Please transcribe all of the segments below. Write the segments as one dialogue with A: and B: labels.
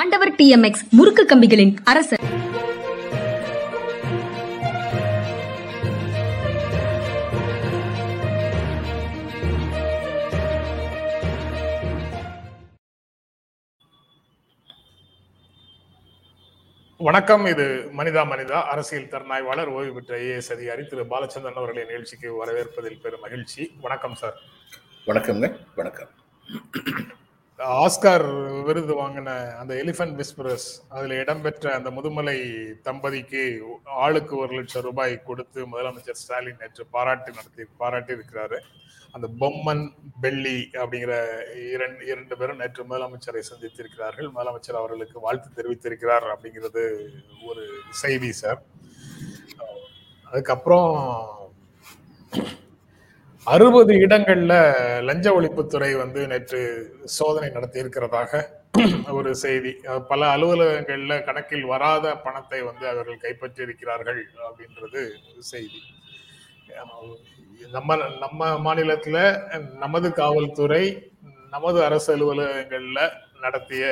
A: ஆண்டவர் D M X முறுக்கு கம்பிகளின் அரசர்
B: வணக்கம். இது மனிதா மனிதா அரசியல் திறனாய்வாளர் ஓய்வு பெற்ற ஐஏஎஸ் அதிகாரி திரு. பாலச்சந்திரன் அவர்களின் நிகழ்ச்சிக்கு வரவேற்பதில் பெரும் மகிழ்ச்சி. வணக்கம் சார்.
C: வணக்கம்ங்க. வணக்கம்.
B: ஆஸ்கார் விருது வாங்கின அந்த எலிஃபன்ட் விஸ்பரஸ் அதில் இடம்பெற்ற அந்த முதுமலை தம்பதிக்கு ஆளுக்கு ஒரு லட்சம் ரூபாய் கொடுத்து முதலமைச்சர் ஸ்டாலின் நேற்று பாராட்டு நடத்தி பாராட்டி இருக்கிறாரு. அந்த பொம்மன் பெள்ளி அப்படிங்கிற இரண்டு இரண்டு பேரும் நேற்று முதலமைச்சரை சந்தித்திருக்கிறார்கள். முதலமைச்சர் அவர்களுக்கு வாழ்த்து தெரிவித்திருக்கிறார் அப்படிங்கிறது ஒரு செய்தி சார். அதுக்கப்புறம் அறுபது இடங்கள்ல லஞ்ச ஒழிப்புத்துறை வந்து நேற்று சோதனை நடத்தி இருக்கிறதாக ஒரு செய்தி. பல அலுவலகங்கள்ல கணக்கில் வராத பணத்தை வந்து அவர்கள் கைப்பற்றி இருக்கிறார்கள் அப்படின்றது செய்தி. நம்ம நம்ம மாநிலத்துல நமது காவல்துறை நமது அரசு அலுவலகங்கள்ல நடத்திய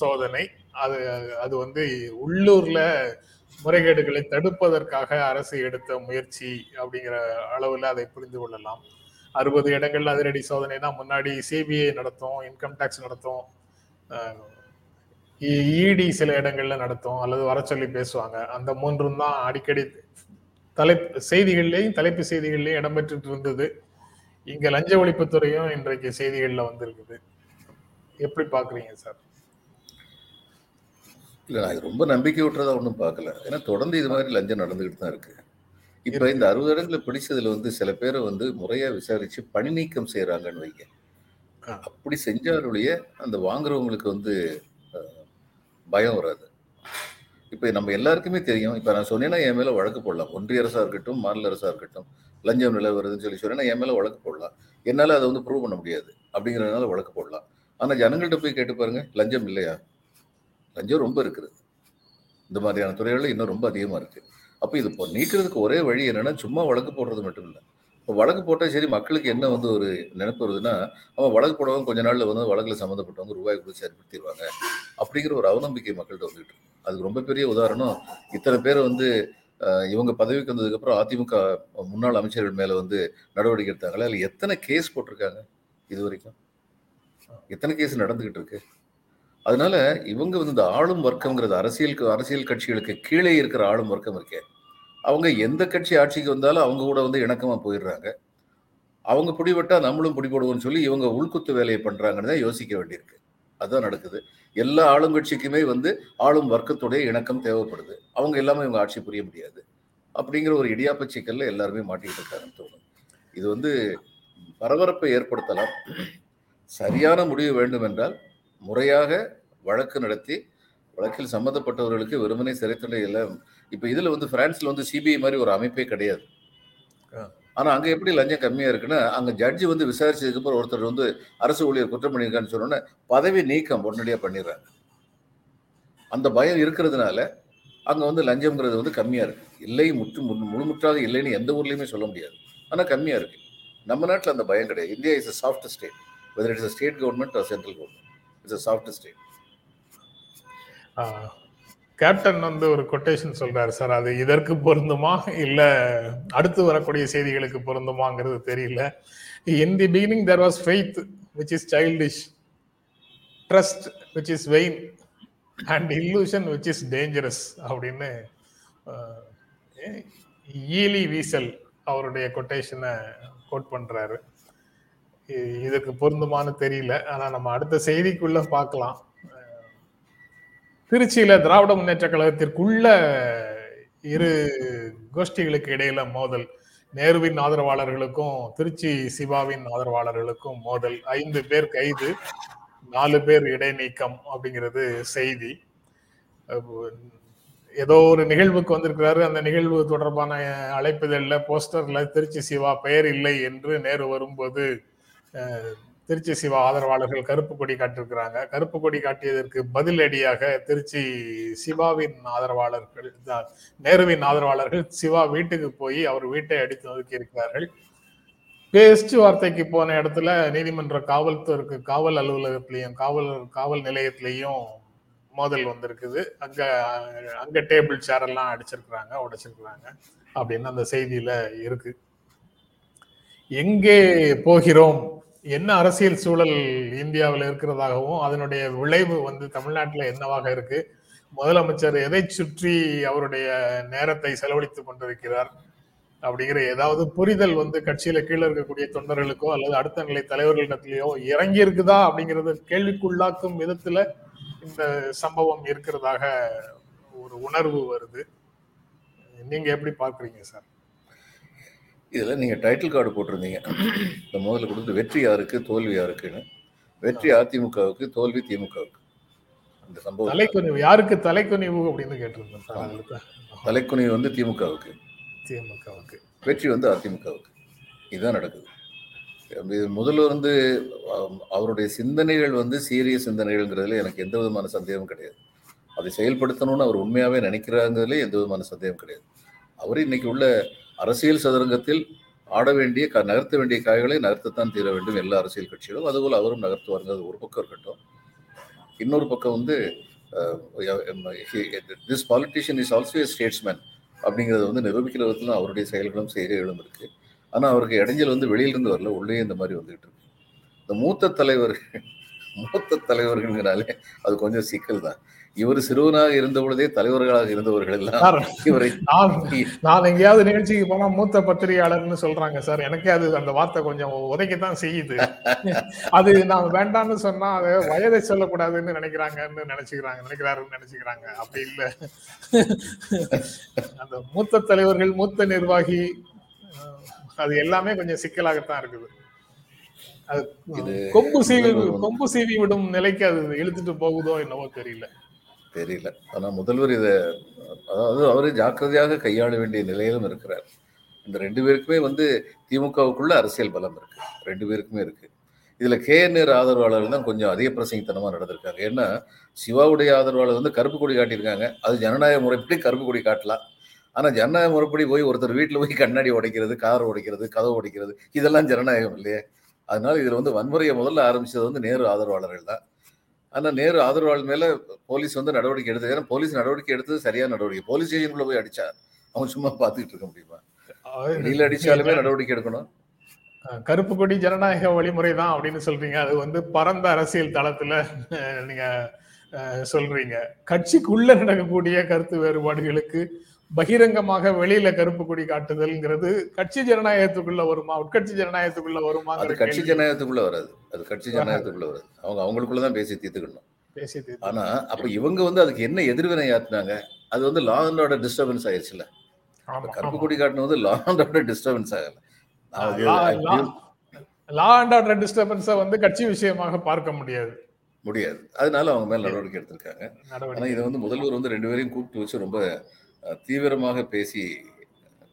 B: சோதனை. அது அது வந்து உள்ளூர்ல முறைகேடுகளை தடுப்பதற்காக அரசு எடுத்த முயற்சி அப்படிங்கிற அளவில் அதை புரிந்து கொள்ளலாம். அறுபது இடங்கள்ல அதிரடி சோதனை தான் முன்னாடி சிபிஐ நடத்தும் இன்கம் டேக்ஸ் நடத்தும் இடி சில இடங்கள்ல நடத்தும் அல்லது வர சொல்லி பேசுவாங்க. அந்த மூன்றும் தான் அடிக்கடி தலைப்பு செய்திகள்லையும் தலைப்பு செய்திகள்லையும் இடம்பெற்று இருந்தது. இங்க லஞ்ச ஒழிப்புத்துறையும் இன்றைக்கு செய்திகள்ல வந்திருக்குது. எப்படி பாக்குறீங்க சார்?
C: இல்லை நான் ரொம்ப நம்பிக்கை விட்டுறதா ஒன்றும் பார்க்கல. ஏன்னா தொடர்ந்து இது மாதிரி லஞ்சம் நடந்துகிட்டு தான் இருக்கு. இப்போ இந்த அறுபது இடங்களை பிடிச்சதுல வந்து சில பேரை வந்து முறையா விசாரிச்சு பணி நீக்கம் செய்யறாங்கன்னு வைங்க. அப்படி செஞ்சாருடைய அந்த வாங்குறவங்களுக்கு வந்து பயம் வராது. இப்போ நம்ம எல்லாருக்குமே தெரியும். இப்போ நான் சொன்னேன்னா என் மேலே வழக்கு போடலாம். ஒன்றிய அரசாக இருக்கட்டும் மாநில அரசாக இருக்கட்டும் லஞ்சம் நிலை வருதுன்னு சொல்லி சொன்னேன்னா என் மேலே வழக்கு போடலாம். என்னால் அதை வந்து ப்ரூவ் பண்ண முடியாது. அப்படிங்கிறதுனால வழக்கு போடலாம். ஆனால் ஜனங்கள்கிட்ட போய் கேட்டு பாருங்க லஞ்சம் இல்லையா? லஞ்சம் ரொம்ப இருக்குது. இந்த மாதிரியான துறைகளில் இன்னும் ரொம்ப அதிகமாக இருக்குது அப்போ இது இப்போ நீக்கிறதுக்கு ஒரே வழி என்னென்னா சும்மா வழக்கு போடுறது மட்டும் இல்லை. இப்போ வழக்கு போட்டால் சரி மக்களுக்கு என்ன வந்து ஒரு நினைப்பு வருதுன்னா அவன் வழக்கு போடவங்க கொஞ்ச நாளில் வந்து வழக்கில் சம்மந்தப்பட்டவங்க ரூபாய் கொடுத்து சரிப்படுத்திடுவாங்க. அப்படிங்கிற ஒரு அவநம்பிக்கை மக்கள்கிட்ட வந்துட்டு அதுக்கு ரொம்ப பெரிய உதாரணம் இத்தனை பேர் வந்து இவங்க பதவிக்கு வந்ததுக்கப்புறம் அதிமுக முன்னாள் அமைச்சர்கள் மேலே வந்து நடவடிக்கை எடுத்தாங்களா? இல்லை எத்தனை கேஸ் போட்டிருக்காங்க இது வரைக்கும்? எத்தனை கேஸ் நடந்துக்கிட்டு இருக்கு? அதனால இவங்க வந்து இந்த ஆளும் வர்க்கம்ங்கிறது அரசியல் அரசியல் கட்சிகளுக்கு கீழே இருக்கிற ஆளும் வர்க்கம் இருக்கே. அவங்க எந்த கட்சி ஆட்சிக்கு வந்தாலும் அவங்க கூட வந்து இணக்கமாக போயிடுறாங்க. அவங்க பிடிபட்டா நம்மளும் பிடிபடுவோம்னு சொல்லி இவங்க உள்குத்து வேலையை பண்றாங்கன்னு தான் யோசிக்க வேண்டியிருக்கு. அதுதான் நடக்குது. எல்லா ஆளுங்கட்சிக்குமே வந்து ஆளும் வர்க்கத்துடைய இணக்கம் தேவைப்படுது. அவங்க எல்லாமே இவங்க ஆட்சி புரிய முடியாது. அப்படிங்கிற ஒரு இடியாப்ப சிக்கல்ல எல்லாருமே மாட்டிக்கிட்டு இருக்காங்கன்னு தோணும். இது வந்து பரபரப்பை ஏற்படுத்தலாம். சரியான முடிவு வேண்டும் என்றால் முறையாக வழக்கு நடத்தி வழக்கில் சம்மந்தப்பட்டவர்களுக்கு வெறுமனே சிறைத்தண்டை எல்லாம் இப்போ இதில் வந்து பிரான்ஸ்ல வந்து சிபிஐ மாதிரி ஒரு அமைப்பே கிடையாது. ஆனால் அங்கே எப்படி லஞ்சம் கம்மியாக இருக்குன்னா அங்கே ஜட்ஜி வந்து விசாரிச்சதுக்கு அப்புறம் ஒருத்தர் வந்து அரசு ஊழியர் குற்றம் பண்ணியிருக்கான்னு சொன்னோன்னே பதவி நீக்கம் உடனடியாக பண்ணிடுறாங்க. அந்த பயம் இருக்கிறதுனால அங்கே வந்து லஞ்சம்ங்கிறது வந்து கம்மியாக இருக்கு. இல்லை முற்று முழுமுற்றாக இல்லைன்னு எந்த ஊர்லேயுமே சொல்ல முடியாது. ஆனால் கம்மியாக இருக்கு. நம்ம நாட்டில் அந்த பயம் கிடையாது. India is a soft state whether it's state government or central government it's a soft state
B: captain வந்து ஒரு கொட்டேஷன் சொல்றாரு சார் அது இதற்கு பொருந்துமா? இல்ல அடுத்து வரக்கூடிய செய்திகளுக்கு பொருந்துமாங்கிறது தெரியல. In the beginning there was faith which is childish trust which is vain and illusion which is dangerous அப்படின்னு ஈலி வீசல் அவருடைய கொட்டேஷனை கோட் பண்றாரு. இதுக்கு பொருந்துமான்னு தெரியல. ஆனா நம்ம அடுத்த செய்திக்குள்ள பார்க்கலாம். திருச்சியில திராவிட முன்னேற்ற கழகத்திற்குள்ள இரு கோஷ்டிகளுக்கு இடையில மோதல். நேருவின் ஆதரவாளர்களுக்கும் திருச்சி சிவாவின் ஆதரவாளர்களுக்கும் மோதல். ஐந்து பேர் கைது நாலு பேர் இடைநீக்கம் அப்படிங்கிறது செய்தி. ஏதோ ஒரு நிகழ்வுக்கு வந்திருக்கிறாரு. அந்த நிகழ்வு தொடர்பான அழைப்புதல்ல போஸ்டர்ல திருச்சி சிவா பெயர் இல்லை என்று நேரு வரும்போது திருச்சி சிவா ஆதரவாளர்கள் கருப்பு கொடி காட்டியிருக்கிறாங்க. கருப்பு கொடி காட்டியதற்கு பதிலடியாக திருச்சி சிவாவின் ஆதரவாளர்கள் நேருவின் ஆதரவாளர்கள் சிவா வீட்டுக்கு போய் அவர் வீட்டை அடித்து ஒதுக்கி இருக்கிறார்கள். பேச்சுவார்த்தைக்கு போன இடத்துல நீதிமன்ற காவல்துறைக்கு காவல் அலுவலகத்திலையும் காவல் காவல் நிலையத்திலையும் மோதல் வந்திருக்குது. அங்க அங்க டேபிள் சேர் எல்லாம் அடிச்சிருக்கிறாங்க உடைச்சிருக்கிறாங்க அப்படின்னு அந்த செய்தியில இருக்கு. எங்கே போகிறோம்? என்ன அரசியல் சூழல் இந்தியாவில் இருக்கிறதாகவும் அதனுடைய விளைவு வந்து தமிழ்நாட்டில் என்னவாக இருக்கு? முதலமைச்சர் எதை சுற்றி அவருடைய நேரத்தை செலவழித்துக் கொண்டிருக்கிறார்? அப்படிங்கிற ஏதாவது புரிதல் வந்து கட்சியில கீழே இருக்கக்கூடிய தொண்டர்களுக்கோ அல்லது அடுத்த நிலை தலைவர்களிடத்திலேயோ இறங்கி இருக்குதா அப்படிங்கறது கேள்விக்குள்ளாக்கும் விதத்துல இந்த சம்பவம் இருக்கிறதாக ஒரு உணர்வு வருது. நீங்க எப்படி பாக்குறீங்க சார்?
C: இதுல நீங்க டைட்டில் கார்டு போட்டிருந்தீங்க. இந்த முதல்ல கொடுத்து வெற்றி யாருக்கு? தோல்வி யாருக்குன்னு? வெற்றி அதிமுகவுக்கு தோல்வி திமுகவுக்கு. இந்த சம்பவம்
B: தலைக்குனிவு. யாருக்கு தலைக்குனிவு அப்படின்னு அதுக்கு
C: தலைக்குனிவு வந்து திமுகவுக்கு.
B: திமுகவுக்கு.
C: வெற்றி வந்து அதிமுகவுக்கு. இதுதான் நடக்குது. இது முதல்வர் வந்து அவ- அவருடைய சிந்தனைகள் வந்து சீரிய சிந்தனைகள்ங்கிறதுல எனக்கு எந்த விதமான சந்தேகமும் கிடையாது. அதை செயல்படுத்தணும்னு அவர் உண்மையாவே நினைக்கிறாங்கிறதுல எந்த விதமான சந்தேகம் கிடையாது. அவர் இன்னைக்கு உள்ள அரசியல் சதுரங்கத்தில் ஆட வேண்டிய க நகர்த்த வேண்டிய காய்களை நகர்த்தத்தான் தீர வேண்டும் எல்லா அரசியல் கட்சிகளும். அதுபோல் அவரும் நகர்த்துவாருங்க. அது ஒரு பக்கம் இருக்கட்டும். இன்னொரு பக்கம் வந்து this politician is also a statesman அப்படிங்கிறத வந்து நிரூபிக்கிற விதத்தில் அவருடைய செயல்களும் செய்கைகளும் இருக்கு. ஆனால் அவருக்கு இடைஞ்சல் வந்து வெளியிலிருந்து வரல. உள்ளே இந்த மாதிரி வந்துகிட்டு இருக்கு. இந்த மூத்த தலைவர்கள் மூத்த தலைவர்கள்ங்கிறாலே அது கொஞ்சம் சிக்கல் தான். இவர் சிறுவனாக இருந்த பொழுதே தலைவர்களாக இருந்தவர்கள் எல்லாம் இவரை
B: நான் எங்கேயாவது நிகழ்ச்சிக்கு போனா மூத்த பத்திரிகையாளர்னு சொல்றாங்க சார். எனக்கே அது அந்த வார்த்தை கொஞ்சம் உதைக்கத்தான் செய்யுது. அது நான் வேண்டாம்னு சொன்னா அது வயதை சொல்லக்கூடாதுன்னு நினைக்கிறாங்கன்னு நினைச்சுக்கிறாங்க நினைக்கிறாருன்னு நினைச்சுக்கிறாங்க. அப்படி இல்ல. அந்த மூத்த தலைவர்கள் மூத்த நிர்வாகி அது எல்லாமே கொஞ்சம் சிக்கலாகத்தான் இருக்குது. அது கொம்பு சீவி கொம்பு சீவி விடும் நிலைக்கு அது இழுத்துட்டு போகுதோ என்னவோ தெரியல.
C: தெரியல. ஆனால் முதல்வர் இதை அதாவது அவர் ஜாக்கிரதையாக கையாள வேண்டிய நிலையிலும் இருக்கிறார். இந்த ரெண்டு பேருக்குமே வந்து திமுகவுக்குள்ள அரசியல் பலம் இருக்கு. ரெண்டு பேருக்குமே இருக்கு. இதுல கே நேர் ஆதரவாளர்கள் தான் கொஞ்சம் அதிக பிரசங்கித்தனமா நடந்திருக்காங்க. ஏன்னா சிவாவுடைய ஆதரவாளர் வந்து கருப்பு கொடி காட்டியிருக்காங்க. அது ஜனநாயக முறைப்படி கருப்பு கொடி காட்டலாம். ஆனால் ஜனநாயக முறைப்படி போய் ஒருத்தர் வீட்டில் போய் கண்ணாடி உடைக்கிறது கார் உடைக்கிறது கதவு உடைக்கிறது இதெல்லாம் ஜனநாயகம் இல்லையே. அதனால இதில் வந்து வன்முறையை முதல்ல ஆரம்பிச்சது வந்து நேரு ஆதரவாளர்கள் தான். ஆனா நேரு ஆதரவாளர் மேல போலீஸ் வந்து நடவடிக்கை எடுத்தது. ஏன்னா போலீஸ் நடவடிக்கை எடுத்தது சரியான நடவடிக்கை. போலீஸ் ஸ்டேஷனுக்குள்ள போய் அடிச்சா அவன் சும்மா பார்த்துக்கிட்டு இருக்க முடியுமா? வெளியில அடிச்சாலுமே நடவடிக்கை எடுக்கணும்.
B: கருப்பு கொடி ஜனநாயக வழிமுறை தான் அப்படின்னு சொல்றீங்க. அது வந்து பரந்த அரசியல் தளத்துல நீங்க சொல்றீங்க. கட்சிக்குள்ள நடக்கக்கூடிய கருத்து வேறுபாடுகளுக்கு பகிரங்கமாக வெளியில கருப்பு கொடி காட்டுதல்ங்கிறது கட்சி ஜனநாயகத்துக்குள்ள வருமா? உட்கட்சி ஜனநாயகத்துக்குள்ள வருமா
C: அது கட்சி ஜனநாயகத்துக்குள்ள வராது. அது கட்சி ஜனநாயகத்துக்குள்ள வராது. அவங்க அவங்களுக்குள்ளதான் பேசி தீர்த்துக்கணும்.
B: பேசி.
C: ஆனா அப்ப இவங்க வந்து அதுக்கு என்ன எதிர்வினை ஆத்தினாங்க அது வந்து லா அண்ட் ஆர்டர் டிஸ்டர்பன்ஸ் ஆயிடுச்சுல கருப்பு. கொடி காட்டினது வந்து லா அண்ட் ஆர்டர் டிஸ்டர்பன்ஸ் ஆகல.
B: லா- அண்ட் ஆர்டர் டிஸ்டர்பன்ஸை வந்து கட்சி விஷயமாக பார்க்க முடியாது.
C: முடியாது. அதனால அவங்க மேல நடவடிக்கை எடுத்திருக்காங்க. ஆனா இதை வந்து முதல்வர் வந்து ரெண்டு பேரையும் கூப்பிட்டு வச்சு ரொம்ப தீவிரமாக பேசி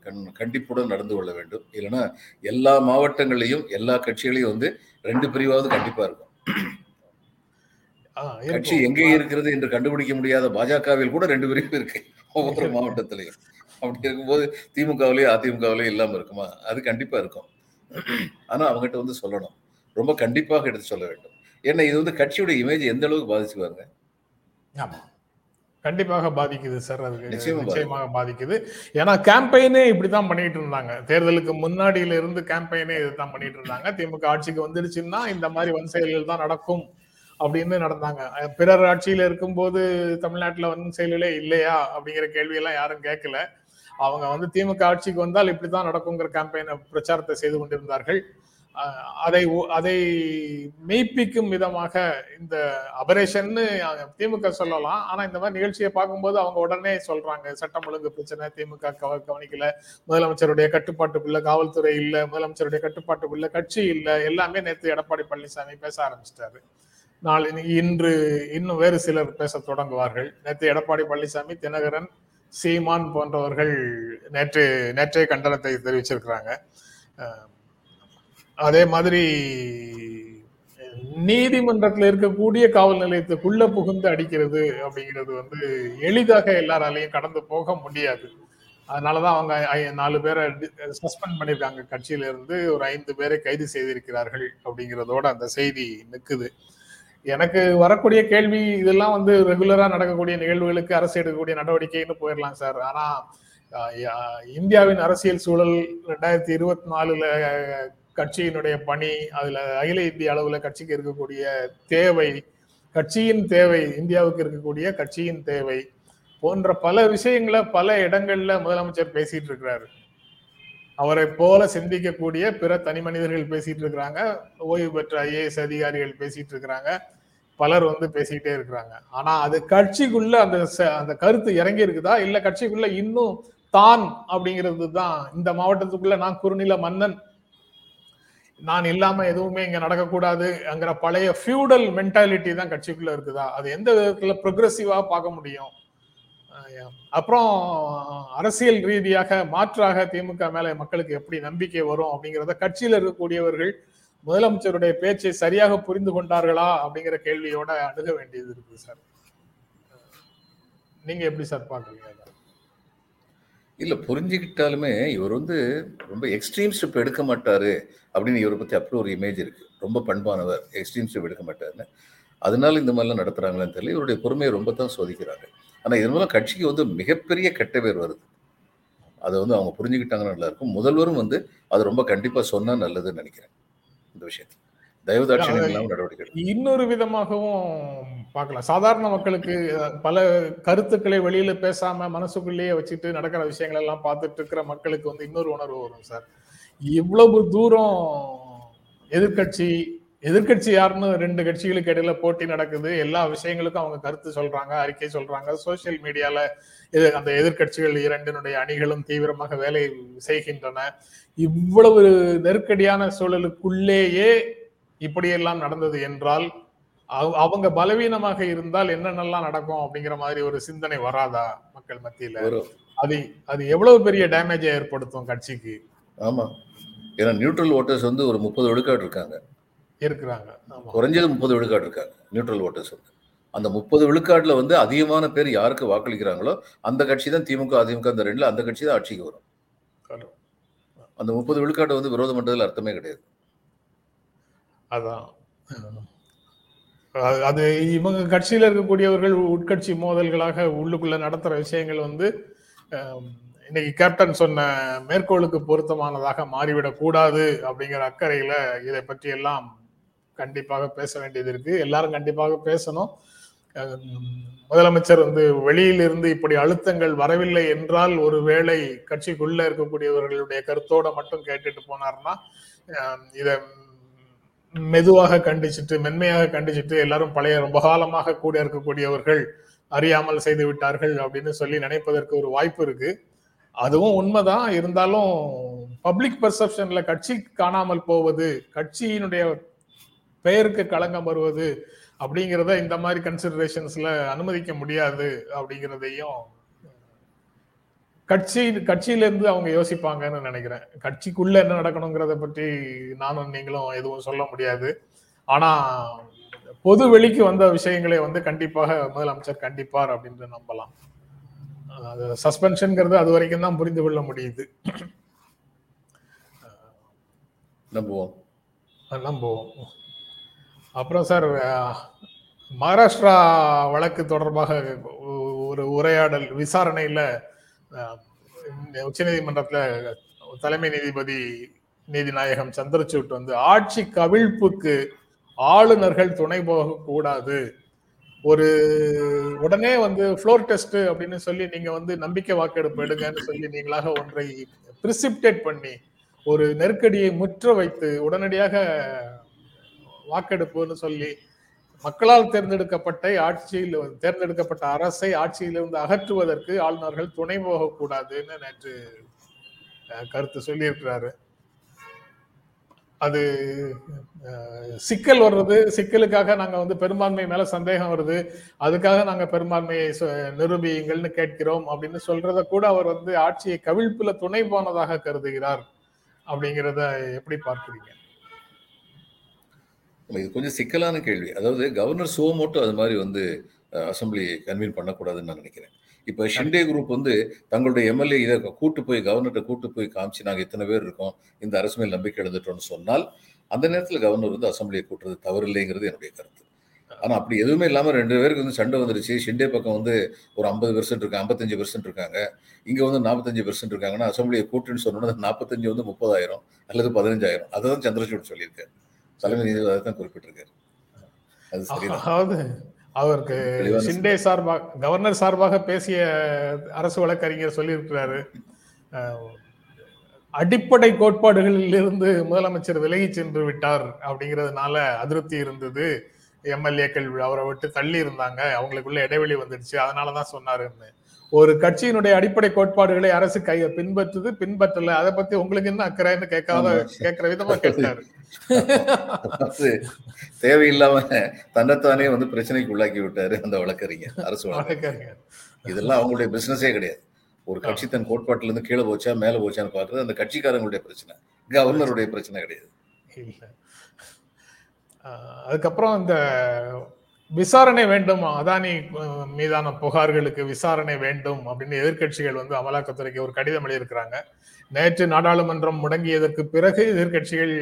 C: கண் கண்டிப்புடன் நடந்து கொள்ள வேண்டும். இல்லைன்னா எல்லா மாவட்டங்களையும் எல்லா கட்சிகளையும் வந்து ரெண்டு பிரிவாவது கண்டிப்பா இருக்கும். கட்சி. எங்கே இருக்கிறது என்று கண்டுபிடிக்க முடியாத பாஜகவில் கூட ரெண்டு பிரிவு இருக்கு. ஒவ்வொரு மாவட்டத்திலையும். அப்படி இருக்கும்போது திமுகவிலேயும் அதிமுகவிலேயும் இல்லாம இருக்குமா? அது கண்டிப்பா இருக்கும். ஆனா அவங்ககிட்ட வந்து சொல்லணும். ரொம்ப கண்டிப்பாக எடுத்து சொல்ல வேண்டும். ஏன்னா இது வந்து கட்சியோட இமேஜ் எந்த அளவுக்கு பாதிச்சு பாருங்க.
B: ஆமா. கண்டிப்பாக பாதிக்குது சார். அது
C: நிச்சயமா
B: நிச்சயமாக பாதிக்குது. ஏன்னா கேம்பெயினே இப்படிதான் பண்ணிட்டு இருந்தாங்க. தேர்தலுக்கு முன்னாடியில இருந்து கேம்பெயினே இதுதான் பண்ணிட்டு இருந்தாங்க. திமுக ஆட்சிக்கு வந்துடுச்சுன்னா இந்த மாதிரி வன் செயல்கள் தான் நடக்கும் அப்படின்னு நடந்தாங்க. பிறர் ஆட்சியில இருக்கும்போது தமிழ்நாட்டுல வன் செயல்களே இல்லையா அப்படிங்கிற கேள்வி எல்லாம் யாரும் கேட்கல. அவங்க வந்து திமுக ஆட்சிக்கு வந்தால் இப்படித்தான் நடக்குங்கிற கேம்பெயினை பிரச்சாரத்தை செய்து கொண்டிருந்தார்கள். அதை அதை மெய்ப்பிக்கும் விதமாக இந்த அபரேஷன்னு திமுக சொல்லலாம். ஆனா இந்த மாதிரி நிகழ்ச்சியை பார்க்கும்போது அவங்க உடனே சொல்றாங்க சட்டம் ஒழுங்கு பிரச்சனை திமுக கவ- கவனிக்கல முதலமைச்சருடைய கட்டுப்பாட்டுக்குள்ள காவல்துறை இல்ல முதலமைச்சருடைய கட்டுப்பாட்டுக்குள்ள கட்சி இல்ல எல்லாமே நேற்று எடப்பாடி பழனிசாமி பேச ஆரம்பிச்சிட்டாரு. நாளை இன்று இன்னும் வேறு சிலர் பேச தொடங்குவார்கள். நேற்று எடப்பாடி பழனிசாமி தினகரன் சீமான் போன்றவர்கள் நேற்று நேற்றே கண்டனத்தை தெரிவிச்சிருக்கிறாங்க. அதே மாதிரி நீதிமன்றத்தில் இருக்கக்கூடிய காவல் நிலையத்துக்குள்ள புகுந்து அடிக்கிறது அப்படிங்கிறது வந்து எளிதாக எல்லாராலையும் கடந்து போக முடியாது. அதனாலதான் அவங்க நாலு பேரை சஸ்பெண்ட் பண்ணியிருக்காங்க. கட்சியில இருந்து ஒரு ஐந்து பேரை கைது செய்திருக்கிறார்கள் அப்படிங்கிறதோட அந்த செய்தி நிற்குது எனக்கு வரக்கூடிய கேள்வி இதெல்லாம் வந்து ரெகுலரா நடக்கக்கூடிய நிகழ்வுகளுக்கு அரசு எடுக்கக்கூடிய நடவடிக்கைன்னு போயிடலாம் சார். ஆனா இந்தியாவின் அரசியல் சூழல் ரெண்டாயிரத்தி இருபத்தி நாலுல கட்சியினுடைய பணி அதுல அகில இந்திய அளவுல கட்சிக்கு இருக்கக்கூடிய தேவை கட்சியின் தேவை இந்தியாவுக்கு இருக்கக்கூடிய கட்சியின் தேவை போன்ற பல விஷயங்களை பல இடங்கள்ல முதலமைச்சர் பேசிட்டு இருக்கிறாரு. அவரை போல சிந்திக்கக்கூடிய பிற தனி மனிதர்கள் பேசிட்டு இருக்கிறாங்க. ஓய்வு பெற்ற ஐஏஎஸ் அதிகாரிகள் பேசிட்டு இருக்கிறாங்க. பலர் வந்து பேசிக்கிட்டே இருக்கிறாங்க. ஆனா அது கட்சிக்குள்ள அந்த ச- அந்த கருத்து இறங்கி இருக்குதா இல்ல கட்சிக்குள்ள இன்னும் தான் அப்படிங்கிறது தான் இந்த மாவட்டத்துக்குள்ள நான் குறுநில மன்னன் நான் இல்லாம எதுவுமே இங்க நடக்கக்கூடாதுங்கிற பழைய ஃபியூடல் மென்டாலிட்டி தான் கட்சிக்குள்ள இருக்குதா? அது எந்த விதத்துல ப்ரொக்ரெசிவா பார்க்க முடியும்? அப்புறம் அரசியல் ரீதியாக மாற்றாக திமுக மேல மக்களுக்கு எப்படி நம்பிக்கை வரும் அப்படிங்கிறத கட்சியில் இருக்கக்கூடியவர்கள் முதலமைச்சருடைய பேச்சை சரியாக புரிந்து கொண்டார்களா அப்படிங்கிற கேள்வியோட அணுக வேண்டியது இருக்கு சார். நீங்க எப்படி சார் பாக்குறீங்க
C: இல்ல புரிஞ்சுக்கிட்டாலுமே இவர் வந்து ரொம்ப எக்ஸ்ட்ரீம் ஸ்டெப் எடுக்க மாட்டாரு அப்படின்னு இவரை பத்தி அப்படி ஒரு இமேஜ் இருக்கு. ரொம்ப பண்பானவர் எக்ஸ்ட்ரீம் ஸ்டெப் எடுக்க மாட்டாருன்னு. அதனால இந்த மாதிரிலாம் நடத்துறாங்களான்னு தெரியல. இவருடைய பொறுமையை ரொம்ப தான் சோதிக்கிறாங்க. ஆனா இதன் மூலம் கட்சிக்கு வந்து மிகப்பெரிய கெட்ட பேர் வருது. அதை வந்து அவங்க புரிஞ்சுக்கிட்டாங்கன்னா நல்லா இருக்கும். முதல்வரும் வந்து அது ரொம்ப கண்டிப்பா சொன்னா நல்லதுன்னு நினைக்கிறேன். இந்த விஷயத்துல.
B: இன்னொரு விதமாகவும் பார்க்கலாம். சாதாரண மக்களுக்கு பல கருத்துக்களை வெளியில பேசாம மனசுக்குள்ளேயே வச்சுட்டு நடக்கிற விஷயங்கள் எல்லாம் பார்த்துட்டு இருக்கிற மக்களுக்கு வந்து இன்னொரு உணர்வு வரும் சார். இவ்வளவு தூரம் எதிர்க்கட்சி எதிர்க்கட்சி யாருன்னு ரெண்டு கட்சிகளுக்கு இடையில போட்டி நடக்குது. எல்லா விஷயங்களுக்கும் அவங்க கருத்து சொல்றாங்க அறிக்கை சொல்றாங்க. சோசியல் மீடியால அந்த எதிர்க்கட்சிகள் இரண்டினுடைய அணிகளும் தீவிரமாக வேலை செய்கின்றன. இவ்வளவு நெருக்கடியான சூழலுக்குள்ளேயே இப்படியெல்லாம் நடந்தது என்றால் அவ- அவங்க பலவீனமாக இருந்தால் என்னென்னலாம் நடக்கும் அப்படிங்கிற மாதிரி ஒரு சிந்தனை வராதா மக்கள் மத்தியில? அது அது எவ்வளவு பெரிய டேமேஜை ஏற்படுத்தும் கட்சிக்கு?
C: ஆமா. ஏன்னா நியூட்ரல் ஓட்டர்ஸ் வந்து ஒரு முப்பது விழுக்காடு இருக்காங்க.
B: இருக்கிறாங்க.
C: குறைஞ்சது முப்பது விழுக்காடு இருக்காங்க நியூட்ரல் ஓட்டர்ஸ் வந்து. அந்த முப்பது விழுக்காடுல வந்து அதிகமான பேர் யாருக்கு வாக்களிக்கிறாங்களோ அந்த கட்சி தான் திமுக அதிமுக அந்த ரெண்டுல அந்த கட்சி தான் ஆட்சிக்கு வரும். அந்த முப்பது விழுக்காடு வந்து விரோதம் பண்றதுல அர்த்தமே கிடையாது.
B: அதான். அது- இவங்க கட்சியில இருக்கக்கூடியவர்கள் உட்கட்சி மோதல்களாக உள்ளுக்குள்ள நடத்துற விஷயங்கள் வந்து இன்னைக்கு கேப்டன் சொன்ன மேற்கோளுக்கு பொருத்தமானதாக மாறிவிடக் கூடாது அப்படிங்கிற அக்கறையில இதை பற்றி எல்லாம் கண்டிப்பாக பேச வேண்டியது இருக்கு. எல்லாரும் கண்டிப்பாக பேசணும். முதலமைச்சர் வந்து வெளியிலிருந்து இப்படி அழுத்தங்கள் வரவில்லை என்றால் ஒருவேளை கட்சிக்குள்ள இருக்கக்கூடியவர்களுடைய கருத்தோட மட்டும் கேட்டுட்டு போனார்னா இதை மெதுவாக கண்டிச்சிட்டு மென்மையாக கண்டிச்சிட்டு எல்லாரும் பழைய ரொம்ப காலமாக கூட இருக்கக்கூடியவர்கள் அறியாமல் செய்து விட்டார்கள் அப்படின்னு சொல்லி நினைப்பதற்கு ஒரு வாய்ப்பு இருக்கு. அதுவும் உண்மைதான். இருந்தாலும் பப்ளிக் பெர்செப்ஷன்ல கட்சி காணாமல் போவது கட்சியினுடைய பெயருக்கு களங்கம் வருவது அப்படிங்கிறத இந்த மாதிரி கன்சிடரேஷன்ஸ்ல அனுமதிக்க முடியாது அப்படிங்கிறதையும் கட்சி கட்சியில இருந்து அவங்க யோசிப்பாங்கன்னு நினைக்கிறேன். கட்சிக்குள்ள என்ன நடக்கணுங்கிறத பற்றி நானும் நீங்களும் எதுவும் சொல்ல முடியாது. ஆனா பொது வெளிக்கு வந்த விஷயங்களை வந்து கண்டிப்பாக முதலமைச்சர் கண்டிப்பார் அப்படின்னு நம்பலாம். அது சஸ்பென்ஷன்ங்கிறது அது வரைக்கும் தான் புரிந்து கொள்ள முடியுது.
C: நம்புவோம்.
B: நம்புவோம். அப்புறம் சார் மகாராஷ்டிரா வழக்கு தொடர்பாக ஒரு உரையாடல் விசாரணையில உச்ச இந்த தலைமை நீதிபதி நீதிநாயகம் சந்திரசூட் வந்து ஆட்சி கவிழ்ப்புக்கு ஆளுநர்கள் துணை போக கூடாது ஒரு உடனே வந்து ஃப்ளோர் டெஸ்ட் அப்படின்னு சொல்லி நீங்க வந்து நம்பிக்கை வாக்கெடுப்பு எடுங்கன்னு சொல்லி நீங்களாக ஒன்றை பிரிசிப்டேட் பண்ணி ஒரு நெருக்கடியை முற்ற வைத்து உடனடியாக வாக்கெடுப்புன்னு சொல்லி மக்களால் தேர்ந்தெடுக்கப்பட்ட ஆட்சியில் தேர்ந்தெடுக்கப்பட்ட அரசை ஆட்சியிலிருந்து அகற்றுவதற்கு ஆளுநர்கள் துணை போகக்கூடாதுன்னு நேற்று கருத்து சொல்லியிருக்கிறாரு. அது சிக்கல் வர்றது சிக்கலுக்காக நாங்கள் வந்து பெரும்பான்மை மேல சந்தேகம் வருது. அதுக்காக நாங்கள் பெரும்பான்மையை நிரூபியுங்கள்னு கேட்கிறோம் அப்படின்னு சொல்றத கூட அவர் வந்து ஆட்சியை கவிழ்ப்புல துணை போனதாக கருதுகிறார். அப்படிங்கிறத எப்படி பார்க்குறீங்க?
C: இது கொஞ்சம் சிக்கலான கேள்வி. அதாவது கவர்னர் சுவமோட்டோ அது மாதிரி வந்து அசம்பிளி கன்வீன் பண்ணக்கூடாதுன்னு நான் நினைக்கிறேன். இப்போ ஷிண்டே குரூப் வந்து தங்களுடைய எம்எல்ஏ இதை கூட்டு போய் கவர்னர்கிட்ட கூட்டு போய் காமிச்சு நாங்கள் இத்தனை பேர் இருக்கோம் இந்த அரசு மேல் நம்பிக்கை எழுந்துட்டோம்னு சொன்னால் அந்த நேரத்தில் கவர்னர் வந்து அசம்பிளியை கூட்டுறது தவறில்லைங்கிறது என்னுடைய கருத்து. ஆனா அப்படி எதுவுமே இல்லாம ரெண்டு பேருக்கு வந்து சண்டை வந்துருச்சு. ஷிண்டே பக்கம் வந்து ஒரு ஐம்பது பெர்சன்ட் இருக்காங்க ஐம்பத்தஞ்சு பெர்சன்ட் இருக்காங்க. இங்கே வந்து நாற்பத்தஞ்சு பெர்சன்ட் இருக்காங்கன்னா அசம்பிளியை கூட்டுன்னு சொன்னோன்னா நாற்பத்தஞ்சு வந்து முப்பதாயிரம் அல்லது பதினஞ்சாயிரம். அதை தான் சந்திரசூட் சொல்லியிருக்காரு. தலைமை நீதிபதி தான் குறிப்பிட்டிருக்காரு அது சரிதான்.
B: அதாவது அவருக்கு ஷிண்டே சார்பாக கவர்னர் சார்பாக பேசிய அரசு வழக்கறிஞர் சொல்லியிருக்கிறாரு. அடிப்படை கோட்பாடுகளில் இருந்து முதலமைச்சர் விலகி சென்று விட்டார் அப்படிங்கிறதுனால அதிருப்தி இருந்தது. எம்எல்ஏக்கள் அவரை விட்டு தள்ளி இருந்தாங்க. அவங்களுக்குள்ள இடைவெளி வந்துடுச்சு. அதனாலதான் சொன்னாருன்னு. ஒரு கட்சியினுடைய அடிப்படை கோட்பாடுகளை அரசு கை பின்பற்றுது பின்பற்றல. அதை பத்தி உங்களுக்கு என்ன அக்கறைன்னு கேட்காத. கேட்கிற விதமா கேட்டாரு.
C: தேவையில்லாம தன்னைத்தானே வந்து பிரச்சனைக்கு உள்ளாக்கி விட்டாரு அந்த வழக்கறிஞர் அரசு வழக்கறிஞர். இதெல்லாம் அவங்களுடைய பிசினஸே கிடையாது. ஒரு கட்சி தன் கோட்பாட்டுல இருந்து கீழே போச்சா மேல போச்சான்னு பாக்குறது அந்த கட்சிக்காரங்களுடைய பிரச்சனை. கவர்னருடைய பிரச்சனை கிடையாது.
B: அதுக்கப்புறம் இந்த விசாரணை வேண்டும் அதானி மீதான புகார்களுக்கு விசாரணை வேண்டும் அப்படின்னு எதிர்க்கட்சிகள் வந்து அமலாக்கத்துறைக்கு ஒரு கடிதம் எழுதியிருக்கிறாங்க. நேற்று நாடாளுமன்றம் முடங்கியதற்கு பிறகு எதிர்க்கட்சிகள்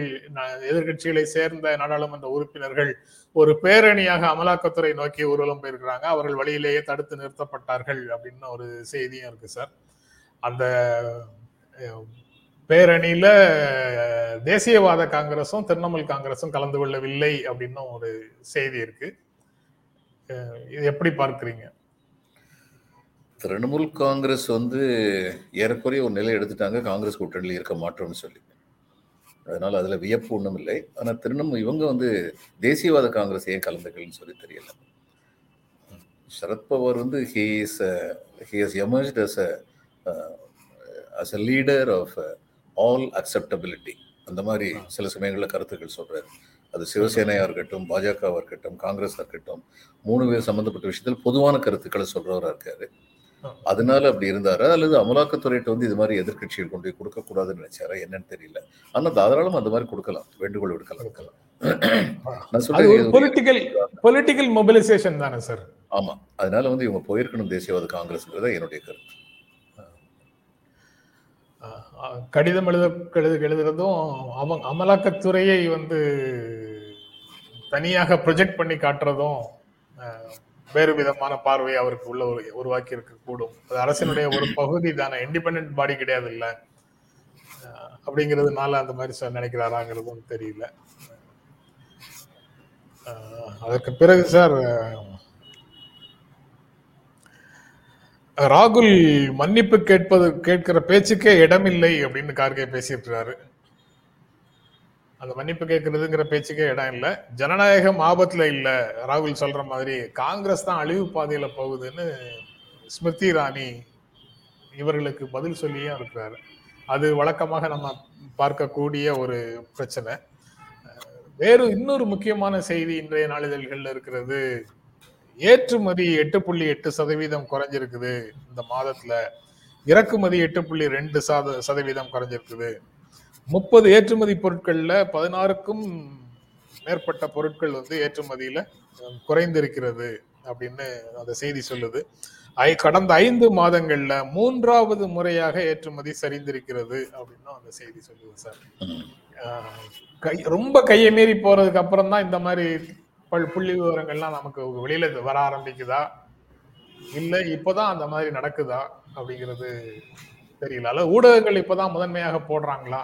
B: எதிர்கட்சிகளை எதிர்க்கட்சிகளை சேர்ந்த நாடாளுமன்ற உறுப்பினர்கள் ஒரு பேரணியாக அமலாக்கத்துறை நோக்கி ஊர்வலம் போயிருக்கிறாங்க. அவர்கள் வழியிலேயே தடுத்து நிறுத்தப்பட்டார்கள் அப்படின்னு ஒரு செய்தியும் இருக்கு சார். அந்த பேரணியில தேசியவாத காங்கிரசும் திரிணாமுல் காங்கிரசும் கலந்து கொள்ளவில்லை அப்படின்னும் ஒரு செய்தி இருக்கு. இது எப்படி பார்க்குறீங்க?
C: திரிணாமுல் காங்கிரஸ் வந்து ஏறக்குறைய ஒரு நிலை எடுத்துட்டாங்க. காங்கிரஸ் கூட்டணியில் இருக்க மாட்டோம்னு சொல்லி. அதனால அதுல வியப்பு ஒன்றும் இல்லை. ஆனா திரிணாமுல் இவங்க வந்து தேசியவாத காங்கிரஸ் ஏன் கலந்துக்கள்னு சொல்லி தெரியல. சரத்பவார் வந்து he is he is emerged as as a leader of all acceptability அந்த மாதிரி சில சமயங்களில் கருத்துக்கள் சொல்றாரு. அது சிவசேனையா இருக்கட்டும் பாஜகவா இருக்கட்டும் காங்கிரஸா இருக்கட்டும் மூணு பேர் சம்பந்தப்பட்ட விஷயத்தில் பொதுவான கருத்துக்களை சொல்றவரா இருக்காரு. அதனால அப்படி இருந்தாரா? அல்லது அமலாக்கத்துறையிட்ட வந்து இது மாதிரி எதிர்க்கட்சிகள் கொண்டு போய் கொடுக்க கூடாதுன்னு நினைச்சாரா? என்னன்னு தெரியல. ஆனா தாராளமா அந்த மாதிரி கொடுக்கலாம். வேண்டுகோள் விடுக்கலாம்.
B: பொலிட்டிக்கல் பொலிட்டிக்கல் மொபிலைசேஷன் தானே சார்
C: ஆமா. அதனால வந்து இவங்க போயிருக்கணும் தேசியவாத காங்கிரஸ்ங்கிறத என்னுடைய கருத்து.
B: கடிதம் எழுத எழுது எழுதுறதும் அவங்க அமலாக்கத்துறையை வந்து தனியாக ப்ரொஜெக்ட் பண்ணி காட்டுறதும் வேறு விதமான பார்வை அவருக்கு உள்ள ஒரு உருவாக்கி இருக்க கூடும் அது அரசினுடைய ஒரு பகுதி தானே. இண்டிபெண்ட் பாடி கிடையாது இல்ல அப்படிங்கிறதுனால அந்த மாதிரி சார் நினைக்கிறாராங்கிறதும் தெரியல. அதற்கு பிறகு சார் ராகுல் மன்னிப்பு கேட்பது கேட்கிற பேச்சுக்கே இடமில்லை அப்படின்னு கார்கே பேசியிருக்கிறாரு. அந்த மன்னிப்பு கேட்கறதுங்கிற பேச்சுக்கே இடம் இல்லை. ஜனநாயகம் ஆபத்துல இல்ல. ராகுல் சொல்ற மாதிரி காங்கிரஸ் தான் அழிவு பாதையில போகுதுன்னு ஸ்மிருதி இரானி இவர்களுக்கு பதில் சொல்லியே இருக்கிறாரு அது வழக்கமாக நம்ம பார்க்கக்கூடிய ஒரு பிரச்சனை. வேறு இன்னொரு முக்கியமான செய்தி இன்றைய நாளிதழ்கள்ல இருக்கிறது. ஏற்றுமதி எட்டு புள்ளி எட்டு சதவீதம் குறைஞ்சிருக்குது இந்த மாதத்துல. இறக்குமதி எட்டு புள்ளி ரெண்டு சாத சதவீதம் குறைஞ்சிருக்குது. முப்பது ஏற்றுமதி பொருட்கள்ல பதினாறுக்கும் மேற்பட்ட பொருட்கள் வந்து ஏற்றுமதியில குறைந்திருக்கிறது அப்படின்னு அந்த செய்தி சொல்லுது. ஐ கடந்த ஐந்து மாதங்கள்ல மூன்றாவது முறையாக ஏற்றுமதி சரிந்திருக்கிறது அப்படின்னு அந்த செய்தி சொல்லுது சார். கை ரொம்ப கையை மீறி போறதுக்கு அப்புறம் தான் இந்த மாதிரி பல் புள்ளி விவரங்கள்லாம் நமக்கு வெளியில வர ஆரம்பிக்குதா? இல்ல இப்பதான் அந்த மாதிரி நடக்குதா அப்படிங்கிறது தெரியல. அல்ல ஊடகங்கள் இப்பதான் முதன்மையாக போடுறாங்களா?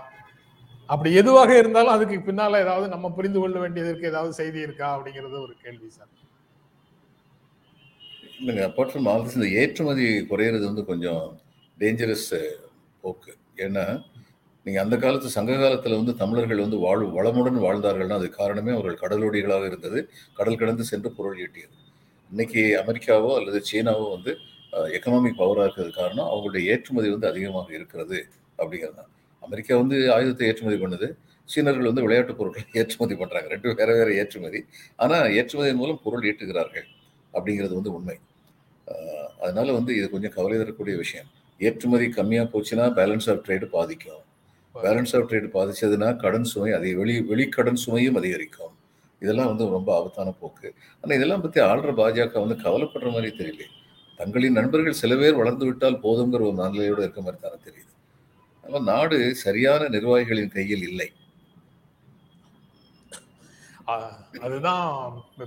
B: அப்படி எதுவாக இருந்தாலும் அதுக்கு பின்னால ஏதாவது நம்ம புரிந்து கொள்ள வேண்டியதற்கு ஏதாவது செய்தி இருக்கா அப்படிங்கிறது ஒரு கேள்வி சார்.
C: இல்லைங்க அப்பார்ட் ஃப்ரம் ஆல் இந்த ஏற்றுமதி குறையிறது வந்து கொஞ்சம் டேஞ்சரஸ் போக்கு. ஏன்னா நீங்கள் அந்த காலத்து சங்க காலத்தில் வந்து தமிழர்கள் வந்து வாழ் வளமுடன் வாழ்ந்தார்கள்னா அது காரணமே அவர்கள் கடலோடிகளாக இருந்தது. கடல் கடந்து சென்று பொருள் ஈட்டியது. இன்னைக்கு அமெரிக்காவோ அல்லது சீனாவோ வந்து எக்கனாமிக் பவராக இருக்கிறது காரணம் அவங்களுடைய ஏற்றுமதி வந்து அதிகமாக இருக்கிறது அப்படிங்கிறது தான் அமெரிக்கா வந்து ஆயுதத்தை ஏற்றுமதி பண்ணுது. சீனர்கள் வந்து விளையாட்டு பொருட்களை ஏற்றுமதி பண்ணுறாங்க ரெண்டு வேற வேற ஏற்றுமதி. ஆனால் ஏற்றுமதியின் மூலம் பொருள் ஈட்டுகிறார்கள் அப்படிங்கிறது வந்து உண்மை. அதனால் அதனால வந்து இது கொஞ்சம் கவலை தரக்கூடிய விஷயம். ஏற்றுமதி கம்மியாக போச்சுன்னா பேலன்ஸ் ஆஃப் ட்ரேடு பாதிக்கும். பேலன்ஸ் ஆஃப் ட்ரேடு பாதிச்சதுன்னா கடன் சுமை அதிக வெளி வெளிக்கடன் சுமையும் அதிகரிக்கும். இதெல்லாம் வந்து ரொம்ப ஆபத்தான போக்கு. ஆனால் இதெல்லாம் பற்றி ஆள்ற பாஜக வந்து கவலைப்படுற மாதிரி தெரியல தங்களின் நண்பர்கள் சில பேர் வளர்ந்து விட்டால் போதுங்கிற ஒரு மனநிலையோடு இருக்க மாதிரி தானே தெரியுது. அதனால் நாடு சரியான நிர்வாகிகளின் கையில் இல்லை.
B: அதுதான்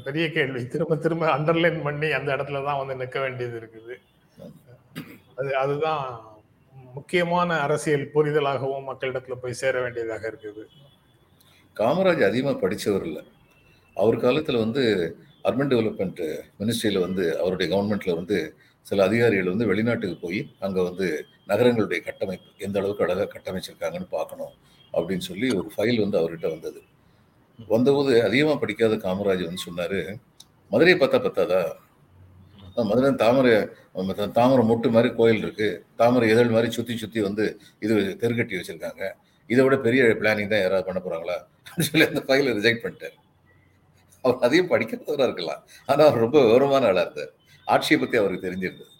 B: பெரிய கேள்வி. திரும்ப திரும்ப அண்டர்லைன் பண்ணி அந்த இடத்துல தான் வந்து நிற்க வேண்டியது இருக்குது. அது அதுதான் முக்கியமான அரசியல் புரிதலாகவும் மக்களிடத்துல போய் சேர வேண்டியதாக இருக்குது.
C: காமராஜ் அதிகமாக படிச்சவர் இல்லை. அவர் காலத்தில் வந்து அர்பன் டெவலப்மெண்ட் மினிஸ்ட்ரியில் வந்து அவருடைய கவர்மெண்ட்டில் வந்து சில அதிகாரிகள் வந்து வெளிநாட்டுக்கு போய் அங்கே வந்து நகரங்களுடைய கட்டமைப்பு எந்த அளவுக்கு அழகாக கட்டமைச்சிருக்காங்கன்னு பார்க்கணும் அப்படின்னு சொல்லி ஒரு ஃபைல் வந்து அவர்கிட்ட வந்தது. வந்தபோது அதிகமாக படிக்காத காமராஜ் வந்து சொன்னார் மதுரையை பார்த்தா பத்தாதா? மதுரை தாமரை தாமரை மொட்டு மாதிரி கோயில் இருக்கு. தாமரை இதழ் மாதிரி சுற்றி சுற்றி வந்து இது தெருக்கட்டி வச்சுருக்காங்க. இதை விட பெரிய பிளானிங் தான் யாராவது பண்ண போகிறாங்களா அப்படின்னு சொல்லி அந்த ஃபைலை ரிஜெக்ட் பண்ணிட்டார். அவர் அதையும் படிக்காதவராக இருக்கலாம். ஆனால் அவர் ரொம்ப விவரமான ஆளாக இருந்தார். ஆட்சியை பற்றி அவருக்கு தெரிஞ்சிருந்தது.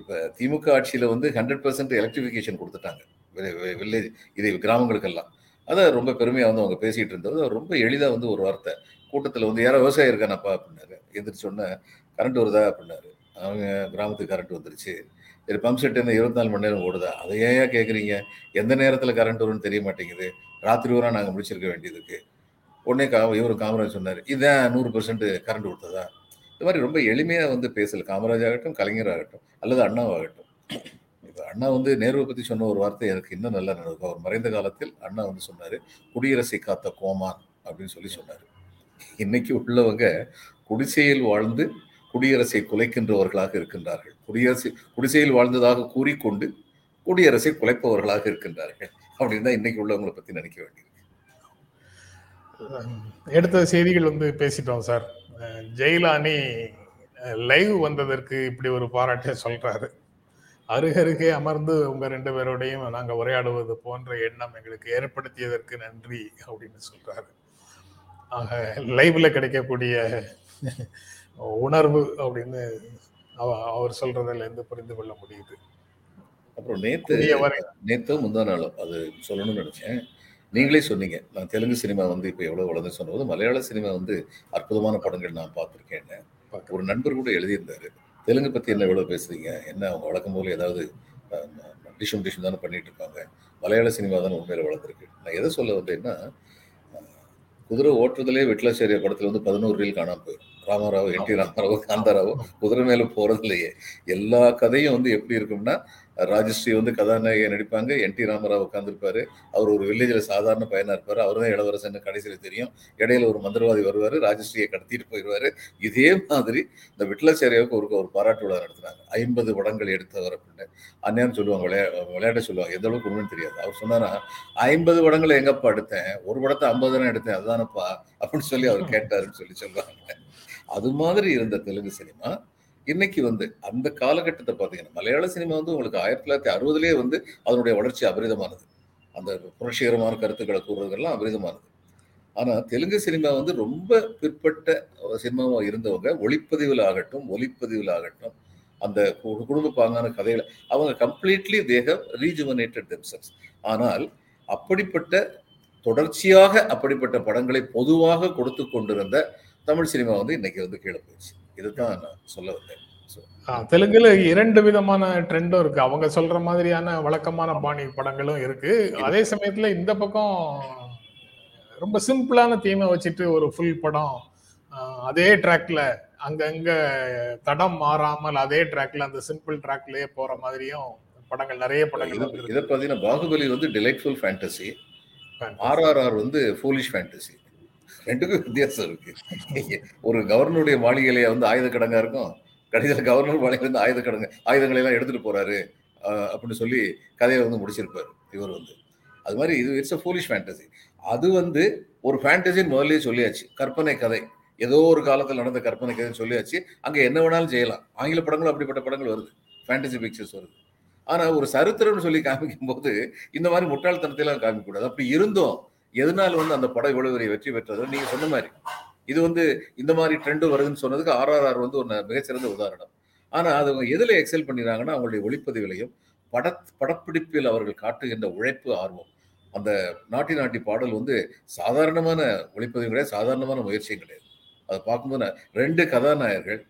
C: இப்போ திமுக ஆட்சியில் வந்து ஹண்ட்ரட் பர்சன்ட் எலக்ட்ரிஃபிகேஷன் கொடுத்துட்டாங்க. வில்லேஜ் இது கிராமங்களுக்கெல்லாம். அதை ரொம்ப பெருமையாக வந்து அவங்க பேசிகிட்டு இருந்தது. அவர் ரொம்ப எளிதாக வந்து ஒரு வார்த்தை. கூட்டத்தில் வந்து யாரோ விவசாயம் இருக்கானப்பா அப்படின்னாரு. எந்திரிச்சு சொன்ன கரண்ட் வருதா அப்படின்னாரு. அவங்க கிராமத்துக்கு கரண்ட் வந்துருச்சு. சரி பம்ப் செட் என்ன இருபத்தி நாலு மணி நேரம் ஓடுதா? அதை ஏன் கேட்குறீங்க எந்த நேரத்தில் கரண்ட் வரும்னு தெரிய மாட்டேங்குது. ராத்திரி வரை நாங்கள் முடிச்சிருக்க வேண்டியது இருக்குது உடனே கா இவர் காமராஜ் சொன்னார் இதான் நூறு பர்சன்ட் கரண்ட் கொடுத்ததா? இந்த மாதிரி ரொம்ப எளிமையாக வந்து பேசல. காமராஜ் ஆகட்டும் கலைஞர் ஆகட்டும் அல்லது அண்ணாவாகட்டும். இப்போ அண்ணா வந்து நேருவை பற்றி சொன்ன ஒரு வார்த்தை எனக்கு இன்னும் நல்லா நடக்கும் அவர் மறைந்த காலத்தில் அண்ணா வந்து சொன்னார் குடியரசை காத்த கோமான் அப்படின்னு சொல்லி சொன்னார். இன்னைக்கு உள்ளவங்க குடிசையில் வாழ்ந்து குடியரசை குலைக்கின்றவர்களாக இருக்கின்றார்கள். குடியரசு குடிசையில் வாழ்ந்ததாக கூறிக்கொண்டு குடியரசை குலைப்பவர்களாக இருக்கின்றார்கள். அப்படின்னு தான் இன்னைக்கு உள்ளவங்களை பத்தி நினைக்க வேண்டியது
B: எடுத்த செய்திகள் வந்து பேசிட்டோம் சார். ஜெயிலானி லைவ் வந்ததற்கு இப்படி ஒரு பாராட்டை சொல்றாரு. அருகருகே அமர்ந்து உங்க ரெண்டு பேரோடையும் நாங்க உரையாடுவது போன்ற எண்ணம் எங்களுக்கு ஏற்படுத்தியதற்கு நன்றி அப்படின்னு சொல்றாரு. ஆக லைவ்ல கிடைக்கக்கூடிய உணர்வு அப்படின்னு அவ- அவர் சொல்றதுல இருந்து புரிந்து கொள்ள முடியுது.
C: அப்புறம் நேத்து நேத்தோ முந்தா நாளோ அது சொல்லணும்னு நினைச்சேன். நீங்களே சொன்னீங்க நான் தெலுங்கு சினிமா வந்து இப்போ எவ்வளவு வளர்ந்து சொன்னபோது மலையாள சினிமா வந்து அற்புதமான படங்கள் நான் பார்த்துருக்கேன்னு ஒரு நண்பர் கூட எழுதியிருந்தாரு. தெலுங்கு பத்தி என்ன எவ்வளவு பேசுறீங்க? என்ன அவங்க வழக்கம் போல ஏதாவது டிஷும் டிஷும் தானே பண்ணிட்டு இருப்பாங்க மலையாள சினிமா தானே உண்மையில வளர்ந்துருக்கு. நான் எதை சொல்ல வந்தேன்னா குதிரை ஓட்டுறதுலேயே விட்லாச்சாரிய படத்துல வந்து பதினோரு ரீல் காணாம போயிடும் ராமாராவ் என் டி ராமாராவோ காந்தாராவோ குதிரை மேல போறதுலையே எல்லா கதையும் வந்து எப்படி இருக்கும்னா ராஜஸ்ரீ வந்து கதாநாயகி நடிப்பாங்க என் டி ராமராவ் உட்காந்துருப்பாரு அவர் ஒரு வில்லேஜில் சாதாரண பையனா இருப்பாரு. அவர் தான் இளவரசன் கடைசியில் தெரியும். இடையில ஒரு மந்திரவாதி வருவாரு ராஜஸ்ரீயை கடத்திட்டு போயிடுவாரு. இதே மாதிரி இந்த விட்லாச்சாரியாவுக்கு ஒரு ஒரு பாராட்டு விழா நடத்துனாங்க ஐம்பது படங்கள் எடுத்தவர் அப்படின்னு. அந்நேரம் சொல்லுவாங்க விளையா விளையாட சொல்லுவாங்க. எந்த அளவுக்கு உண்மைன்னு தெரியாது. அவர் சொன்னாரா ஐம்பது படங்களை எங்கப்பா எடுத்தேன்? ஒரு படத்தை ஐம்பது தானே எடுத்தேன். அதுதானப்பா? அப்படின்னு சொல்லி அவர் கேட்டாருன்னு சொல்லி சொல்லுவாங்க. அது மாதிரி இருந்த தெலுங்கு சினிமா இன்னைக்கு வந்து அந்த காலகட்டத்தை பார்த்தீங்கன்னா மலையாள சினிமா வந்து உங்களுக்கு ஆயிரத்தி தொள்ளாயிரத்தி அறுபதுலேயே வந்து அதனுடைய வளர்ச்சி அபரிதமானது. அந்த புரட்சிகரமான கருத்துக்களை கூறுறதெல்லாம் அபரிதமானது. ஆனால் தெலுங்கு சினிமா வந்து ரொம்ப பிற்பட்ட சினிமாவாக இருந்தவங்க ஒளிப்பதிவில் ஆகட்டும் ஒலிப்பதிவில் ஆகட்டும் அந்த குடும்ப பாங்கான கதைகளை அவங்க கம்ப்ளீட்லி தேகம் ரீஜுவனேட்டட் தெம்செல்ஸ் ஆனால் அப்படிப்பட்ட தொடர்ச்சியாக அப்படிப்பட்ட படங்களை பொதுவாக கொடுத்து கொண்டிருந்த தமிழ் சினிமா வந்து இன்னைக்கு வந்து கீழே போயிடுச்சு. இதுதான் நான் சொல்ல வந்தேன்.
B: தெலுங்குல இரண்டு விதமான ட்ரெண்டும் இருக்கு. அவங்க சொல்ற மாதிரியான வழக்கமான பாணி படங்களும் இருக்கு. அதே சமயத்துல இந்த பக்கம் ரொம்ப சிம்பிளான தீமை வச்சுட்டு ஒரு ஃபுல் படம் அதே ட்ராக்ல அங்கங்க தடம் மாறாமல் அதே ட்ராக்ல அந்த சிம்பிள் ட்ராக்லயே போற மாதிரியும் படங்கள் நிறைய படங்கள்
C: இது பார்த்தீங்கன்னா பாகுபலி வந்து டிலைட்ஃபுல் ஃபேண்டசி. ஆர்ஆர்ஆர் வந்து ஃபூலிஷ் ஃபேண்டசி ரெண்டுக்கும் வித்தியாசம் இருக்கு. ஒரு கவர்னருடைய மாளிகையிலேயே வந்து ஆயுத கடங்கா இருக்கும். கடைசியில் கவர்னர் மாளிகையில இருந்து ஆயுத கடங்க ஆயுதங்களை எல்லாம் எடுத்துட்டு போறாரு. அப்படின்னு சொல்லி கதையை வந்து முடிச்சிருப்பாரு இவர் வந்து. அது மாதிரி இது இட்ஸ் அ ஃபூலிஷ் ஃபேண்டசி அது வந்து ஒரு ஃபேண்டசின்னு முதல்லயே சொல்லியாச்சு. கற்பனை கதை. ஏதோ ஒரு காலத்தில் நடந்த கற்பனை கதைன்னு சொல்லியாச்சு. அங்க என்ன வேணாலும் செய்யலாம். ஆங்கில படங்களும் அப்படிப்பட்ட படங்கள் வருது. ஃபேண்டசி பிக்சர்ஸ் வருது. ஆனா ஒரு சரித்திரம்னு சொல்லி காமிக்கும் போது இந்த மாதிரி முட்டாள்தனத்தை எல்லாம் காமிக்க கூடாது. அப்படி இருந்தும் எதனால வந்து அந்த படம் இவ்வளவு பெரிய வெற்றி பெற்றது? நீங்க சொன்ன மாதிரி. இது வந்து இந்த மாதிரி ட்ரெண்டு வருதுன்னு சொன்னதுக்கு ஆர்ஆர்ஆர் வந்து ஒரு மிகச்சிறந்த உதாரணம். ஆனா அது அவங்க எதுல எக்ஸல் பண்ணிடுறாங்கன்னா அவங்களுடைய ஒளிப்பதிவிலையும் பட படப்பிடிப்பில் அவர்கள் காட்டுகின்ற உழைப்பு ஆர்வம். அந்த நாட்டி நாட்டி பாடல் வந்து சாதாரணமான ஒளிப்பதிவு கிடையாது சாதாரணமான முயற்சியும் கிடையாது. அதை பார்க்கும்போது ரெண்டு கதாநாயகர்கள்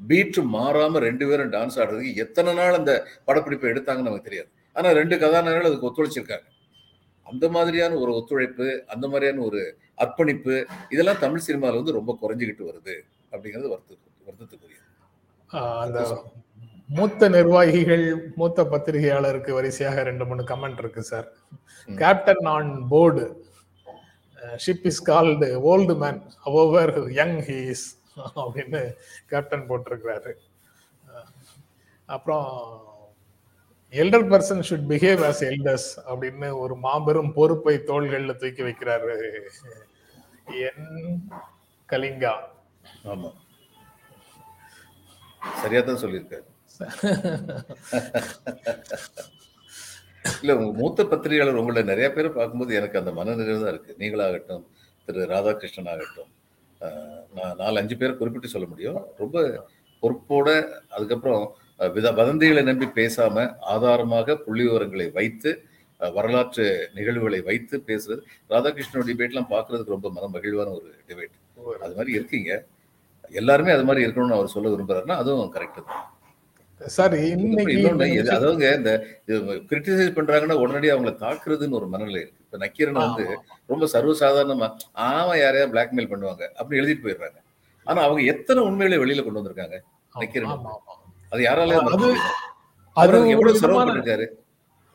C: பீட்டு மாறாம ரெண்டு பேரும் டான்ஸ் ஆடுறதுக்கு எத்தனை நாள் அந்த படப்பிடிப்பை எடுத்தாங்கன்னு நமக்கு தெரியாது. ஆனா ரெண்டு கதாநாயகர்கள் அதுக்கு ஒத்துழைச்சிருக்காங்க. அந்த மாதிரியான ஒரு ஒத்துழைப்பு அந்த மாதிரியான ஒரு அர்ப்பணிப்பு இதெல்லாம் தமிழ் சினிமாவில் வந்து ரொம்ப குறைஞ்சிக்கிட்டு வருது அப்படிங்கிறது வருத்தத்து வருத்தத்துக்குரிய.
B: அந்த மூத்த நிர்வாகிகள் மூத்த பத்திரிகையாளருக்கு வரிசையாக ரெண்டு மூணு கமெண்ட் இருக்கு sir. Captain on board ship is called old man however young he's அப்படின்னு கேப்டன் போட்டிருக்கிறாரு. அப்புறம் elder person should behave as elders அப்படின்னு ஒரு மாபெரும் பொறுப்பை தோள்கள்ல தூக்கி வைக்கிறாரு என் கலிங்கா.
C: ஆமா. சரியா தான் சொல்லியிருக்காரு. இல்ல உங்க மூத்த பத்திரிகையாளர் உங்களை நிறைய பேரை பார்க்கும்போது எனக்கு அந்த மனநிறைவு தான் இருக்கு. நீங்களாகட்டும் திரு ராதாகிருஷ்ணன் ஆகட்டும் நான் நாலு அஞ்சு பேரை குறிப்பிட்டு சொல்ல முடியும். ரொம்ப பொறுப்போட அதுக்கப்புறம் வித வதந்திகளை நம்பி பேசாம ஆதாரமாக புள்ளி விவரங்களை வைத்து வரலாற்று நிகழ்வுகளை வைத்து பேசுறது. ராதாகிருஷ்ணனோட டிபேட்லாம் பார்க்கறதுக்கு ரொம்ப மன மகிழ்வான ஒரு டிபேட் அது மாதிரி இருக்கீங்க. எல்லாருமே அது மாதிரி இருக்கணும்னு அவர் சொல்ல விரும்புறாருன்னா அதுவும் கரெக்ட் தான்.
B: சார்
C: எது- அதாவது இந்த கிரிட்டிசைஸ் பண்றாங்கன்னா உடனடியாக அவங்கள தாக்குறதுன்னு ஒரு மனநிலை இருக்கு. இப்ப நக்கீரனை வந்து ரொம்ப சர்வசாதாரணமா ஆமா யாரையா பிளாக்மெயில் பண்ணுவாங்க அப்படி எழுதிட்டு போயிடுறாங்க. ஆனா அவங்க எத்தனை உண்மைகளை வெளியில கொண்டு வந்திருக்காங்க? நக்கீரன். அது யாராலையும்
B: அது-. அது
C: எவ்வளவு சிரமப்பட்டிருக்காரு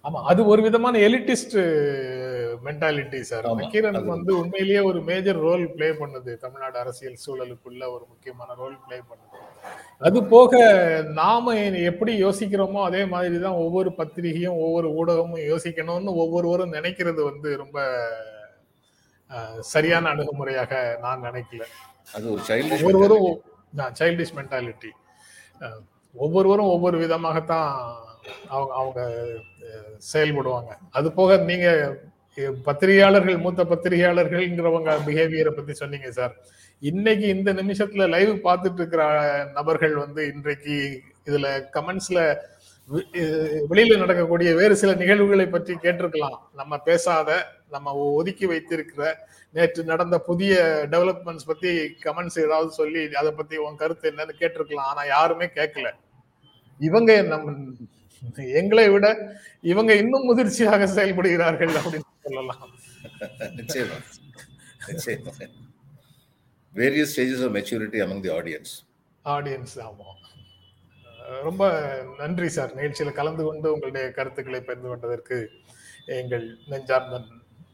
B: ஆமா அது ஒரு விதமான எலிட்டிஸ்ட் மென்டாலிட்டி சார் நக்கீரனுக்கு வந்து உண்மையிலேயே ஒரு மேஜர் ரோல் ப்ளே பண்ணுது. தமிழ்நாடு அரசியல் சூழலுக்குள்ள ஒரு முக்கியமான ரோல் ப்ளே பண்ணுது. அது போக நாம எப்படி யோசிக்கிறோமோ அதே மாதிரி தான் ஒவ்வொரு பத்திரிகையும் ஒவ்வொரு ஊடகமும் யோசிக்கணும்னு ஒவ்வொருவரும் நினைக்கிறது வந்து ரொம்ப சரியான அணுகுமுறையாக நான் நினைக்கல.
C: அது ஒரு
B: ஒவ்வொருவரும் சைல்டிஷ் மென்டாலிட்டி ஒவ்வொருவரும் ஒவ்வொரு விதமாகத்தான் அவங்க அவங்க செயல்படுவாங்க. அது போக நீங்க பத்திரிகையாளர்கள் மூத்த பத்திரிகையாளர்கள்ங்கிறவங்க பிஹேவியரை பத்தி சொன்னீங்க சார். இன்னைக்கு இந்த நிமிஷத்துல லைவ் பார்த்துட்டு இருக்கிற நபர்கள் வந்து இன்றைக்கு இதுல கமெண்ட்ஸ்ல வெளியில நடக்கக்கூடிய வேறு சில நிகழ்வுகளை பற்றி கேட்டிருக்கலாம். நம்ம பேசாத நம்ம ஒதுக்கி வைத்திருக்கிற நேற்று நடந்த புதிய டெவலப்மெண்ட்ஸ் பத்தி கமெண்ட்ஸ் ஏதாவது சொல்லி அதை பத்தி உன் கருத்து என்னன்னு கேட்டிருக்கலாம். ஆனா யாருமே கேட்கல. இவங்க நம்ம எங்களை விட இவங்க இன்னும் முதிர்ச்சியாக செயல்படுகிறார்கள் அப்படின்னு சொல்லலாம்.
C: நிச்சயமா. நிச்சயமா. Various stages of maturity among the audience
B: audience ஆமா. அஹ் ரொம்ப நன்றி சார். நிகழ்ச்சியில கலந்து கொண்டு உங்களுடைய கருத்துக்களை பகிர்ந்து கொண்டதற்கு எங்கள் நெஞ்சார்ந்த